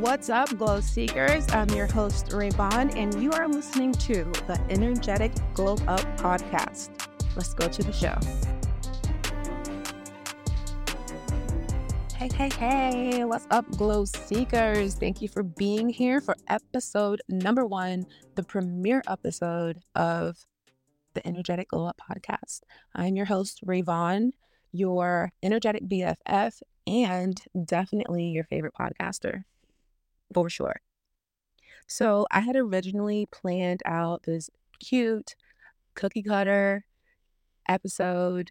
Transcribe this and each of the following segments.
What's up, Glow Seekers? I'm your host, Rayvon, and you are listening to the Energetic Glow Up podcast. Let's go to the show. Hey, hey, hey, what's up, Glow Seekers? Thank you for being here for episode number one, the premiere episode of the Energetic Glow Up podcast. I'm your host, Rayvon, your energetic BFF, and definitely your favorite podcaster for sure. So I had originally planned out this cute cookie cutter episode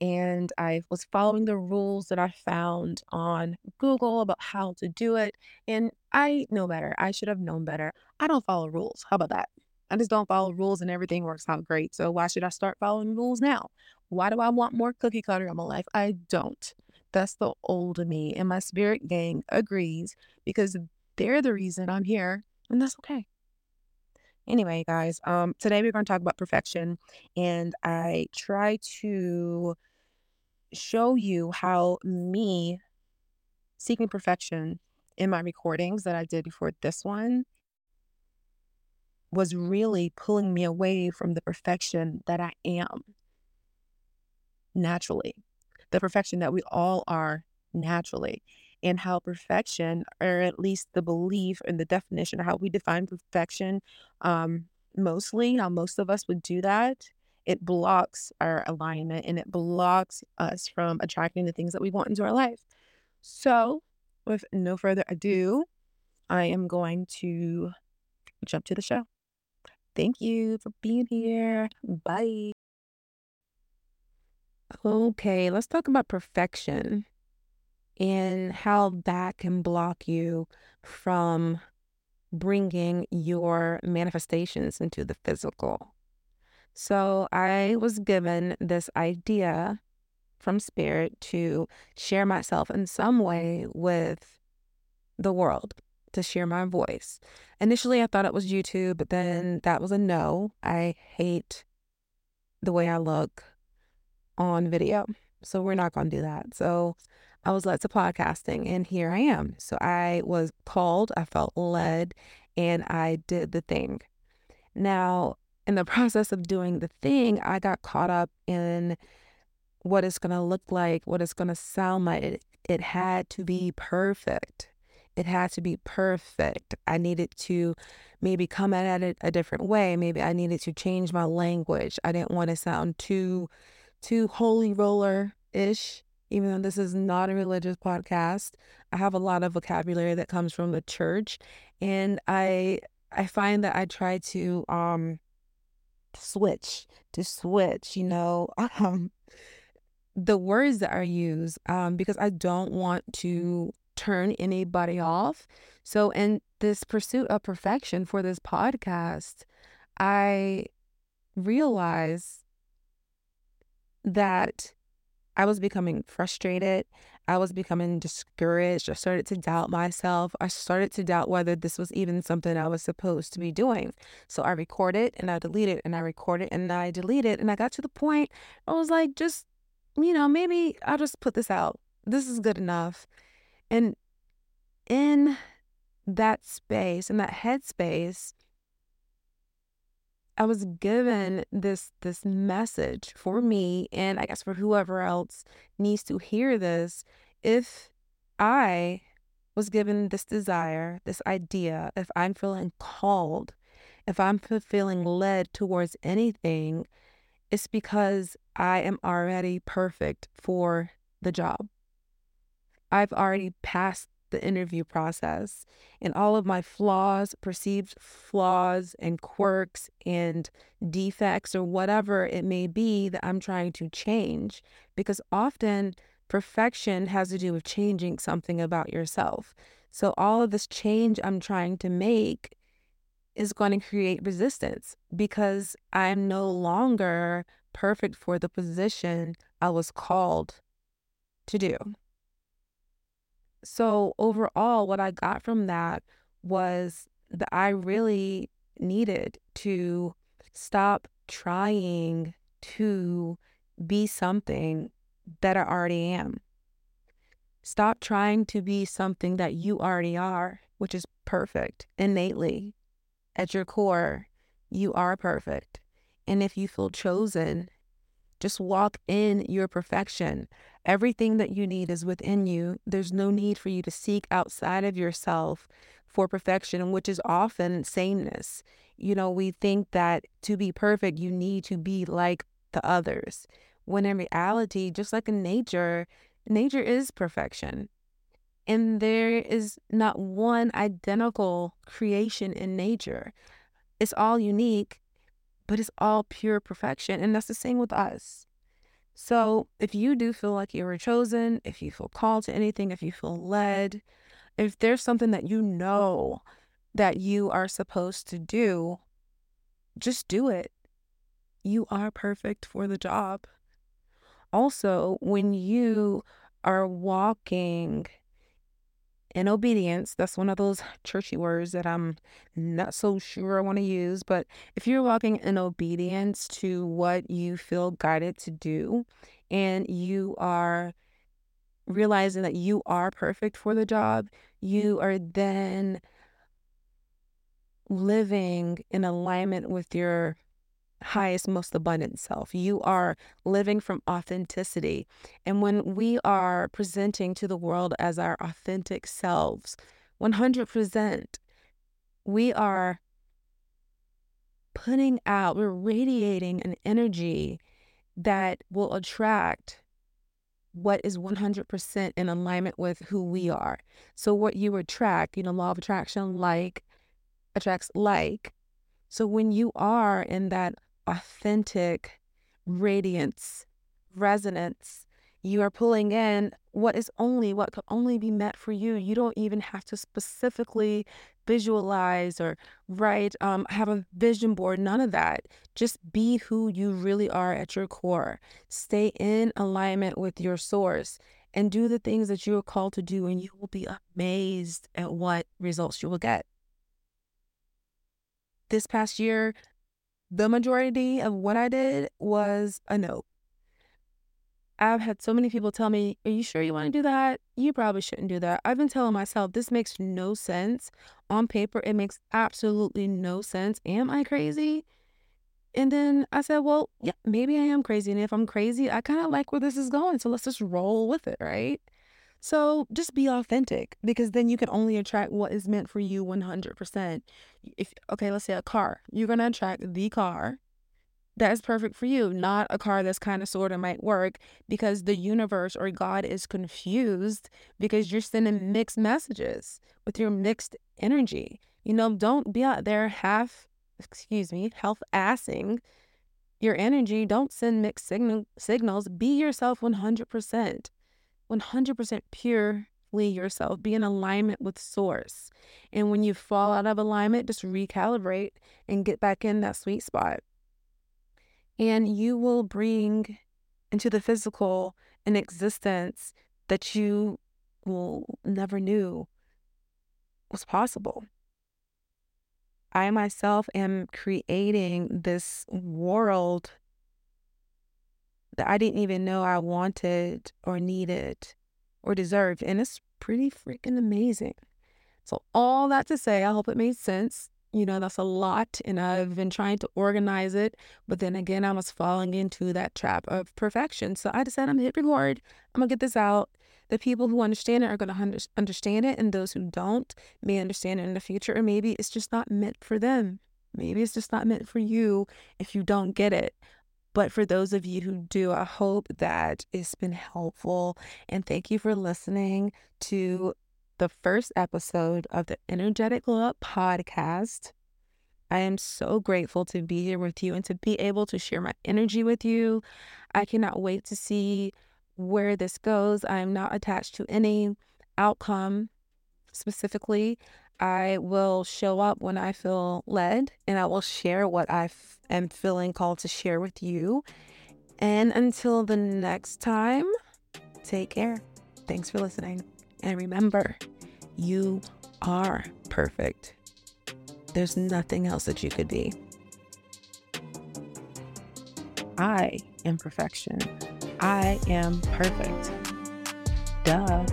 and I was following the rules that I found on Google about how to do it. And I know better. I should have known better. I don't follow rules. How about that? I just don't follow rules and everything works out great. So why should I start following rules now? Why do I want more cookie cutter in my life? I don't. That's the old me. And my spirit gang agrees because they're the reason I'm here, and that's okay. Anyway, guys, um, today we're going to talk about perfection, and I try to show you how me seeking perfection in my recordings that I did before this one was really pulling me away from the perfection that I am naturally, the perfection that we all are naturally and how perfection, or at least the belief and the definition of how we define perfection, um, mostly how most of us would do that, it blocks our alignment and it blocks us from attracting the things that we want into our life. So, with no further ado, I am going to jump to the show. Thank you for being here. Bye. Okay, let's talk about perfection and how that can block you from bringing your manifestations into the physical. So, I was given this idea from spirit to share myself in some way with the world, to share my voice. Initially, I thought it was YouTube, but then that was a no. I hate the way I look on video. So, we're not going to do that. So, I was led to podcasting, and here I am. So I was called, I felt led, and I did the thing. Now, in the process of doing the thing, I got caught up in what it's going to look like, what it's going to sound like. It, it had to be perfect. It had to be perfect. I needed to maybe come at it a different way. Maybe I needed to change my language. I didn't want to sound too, too holy roller ish even though this is not a religious podcast, I have a lot of vocabulary that comes from the church, and I I find that I try to um switch to switch, you know, um the words that are used um because I don't want to turn anybody off. So in this pursuit of perfection for this podcast, I realize that I was becoming frustrated. I was becoming discouraged. I started to doubt myself. I started to doubt whether this was even something I was supposed to be doing. So I recorded and I deleted and I recorded and I deleted. And I got to the point I was like, just, you know, maybe I'll just put this out. This is good enough. And in that space, in that headspace, I was given this this message for me and I guess for whoever else needs to hear this if I was given this desire, this idea, if I'm feeling called, if I'm feeling led towards anything, it's because I am already perfect for the job. I've already passed the interview process and all of my flaws, perceived flaws and quirks and defects or whatever it may be that I'm trying to change. Because often perfection has to do with changing something about yourself. So all of this change I'm trying to make is going to create resistance because I'm no longer perfect for the position I was called to do. So, overall, what I got from that was that I really needed to stop trying to be something that I already am. Stop trying to be something that you already are which is perfect innately. At your core, you are perfect. And if you feel chosen, just walk in your perfection. Everything that you need is within you. There's no need for you to seek outside of yourself for perfection, which is often sameness. You know, we think that to be perfect, you need to be like the others. When in reality, just like in nature, nature is perfection. And there is not one identical creation in nature. It's all unique, but it's all pure perfection. And that's the same with us. So if you do feel like you were chosen, if you feel called to anything, if you feel led, if there's something that you know that you are supposed to do, just do it. You are perfect for the job. Also, when you are walking in obedience, that's one of those churchy words that I'm not so sure I want to use. But if you're walking in obedience to what you feel guided to do, and you are realizing that you are perfect for the job, you are then living in alignment with your highest, most abundant self. You are living from authenticity. And when we are presenting to the world as our authentic selves, 100%, we are putting out, we're radiating an energy that will attract what is 100% in alignment with who we are. So, what you attract, you know, law of attraction, like attracts like. So, when you are in that authentic radiance, resonance. You are pulling in what is only what could only be met for you. You don't even have to specifically visualize or write, um, have a vision board, none of that. Just be who you really are at your core. Stay in alignment with your source and do the things that you are called to do, and you will be amazed at what results you will get. This past year, the majority of what I did was a no. I've had so many people tell me, Are you sure you want to do that? You probably shouldn't do that. I've been telling myself, This makes no sense. On paper, it makes absolutely no sense. Am I crazy? And then I said, Well, yeah, maybe I am crazy. And if I'm crazy, I kind of like where this is going. So let's just roll with it, right? So just be authentic because then you can only attract what is meant for you 100%. If okay, let's say a car. You're going to attract the car that is perfect for you, not a car that's kind of sort of might work because the universe or God is confused because you're sending mixed messages with your mixed energy. You know, don't be out there half, excuse me, half assing your energy. Don't send mixed signal, signals. Be yourself 100%. 100% purely yourself. Be in alignment with source. And when you fall out of alignment, just recalibrate and get back in that sweet spot. And you will bring into the physical an existence that you will never knew was possible. I myself am creating this world that I didn't even know I wanted or needed or deserved. And it's pretty freaking amazing. So, all that to say, I hope it made sense. You know, that's a lot, and I've been trying to organize it. But then again, I was falling into that trap of perfection. So, I decided I'm gonna hit record. I'm gonna get this out. The people who understand it are gonna understand it, and those who don't may understand it in the future, or maybe it's just not meant for them. Maybe it's just not meant for you if you don't get it. But for those of you who do, I hope that it's been helpful. And thank you for listening to the first episode of the Energetic Glow Up podcast. I am so grateful to be here with you and to be able to share my energy with you. I cannot wait to see where this goes. I'm not attached to any outcome specifically. I will show up when I feel led and I will share what I f- am feeling called to share with you. And until the next time, take care. Thanks for listening. And remember, you are perfect. There's nothing else that you could be. I am perfection. I am perfect. Duh.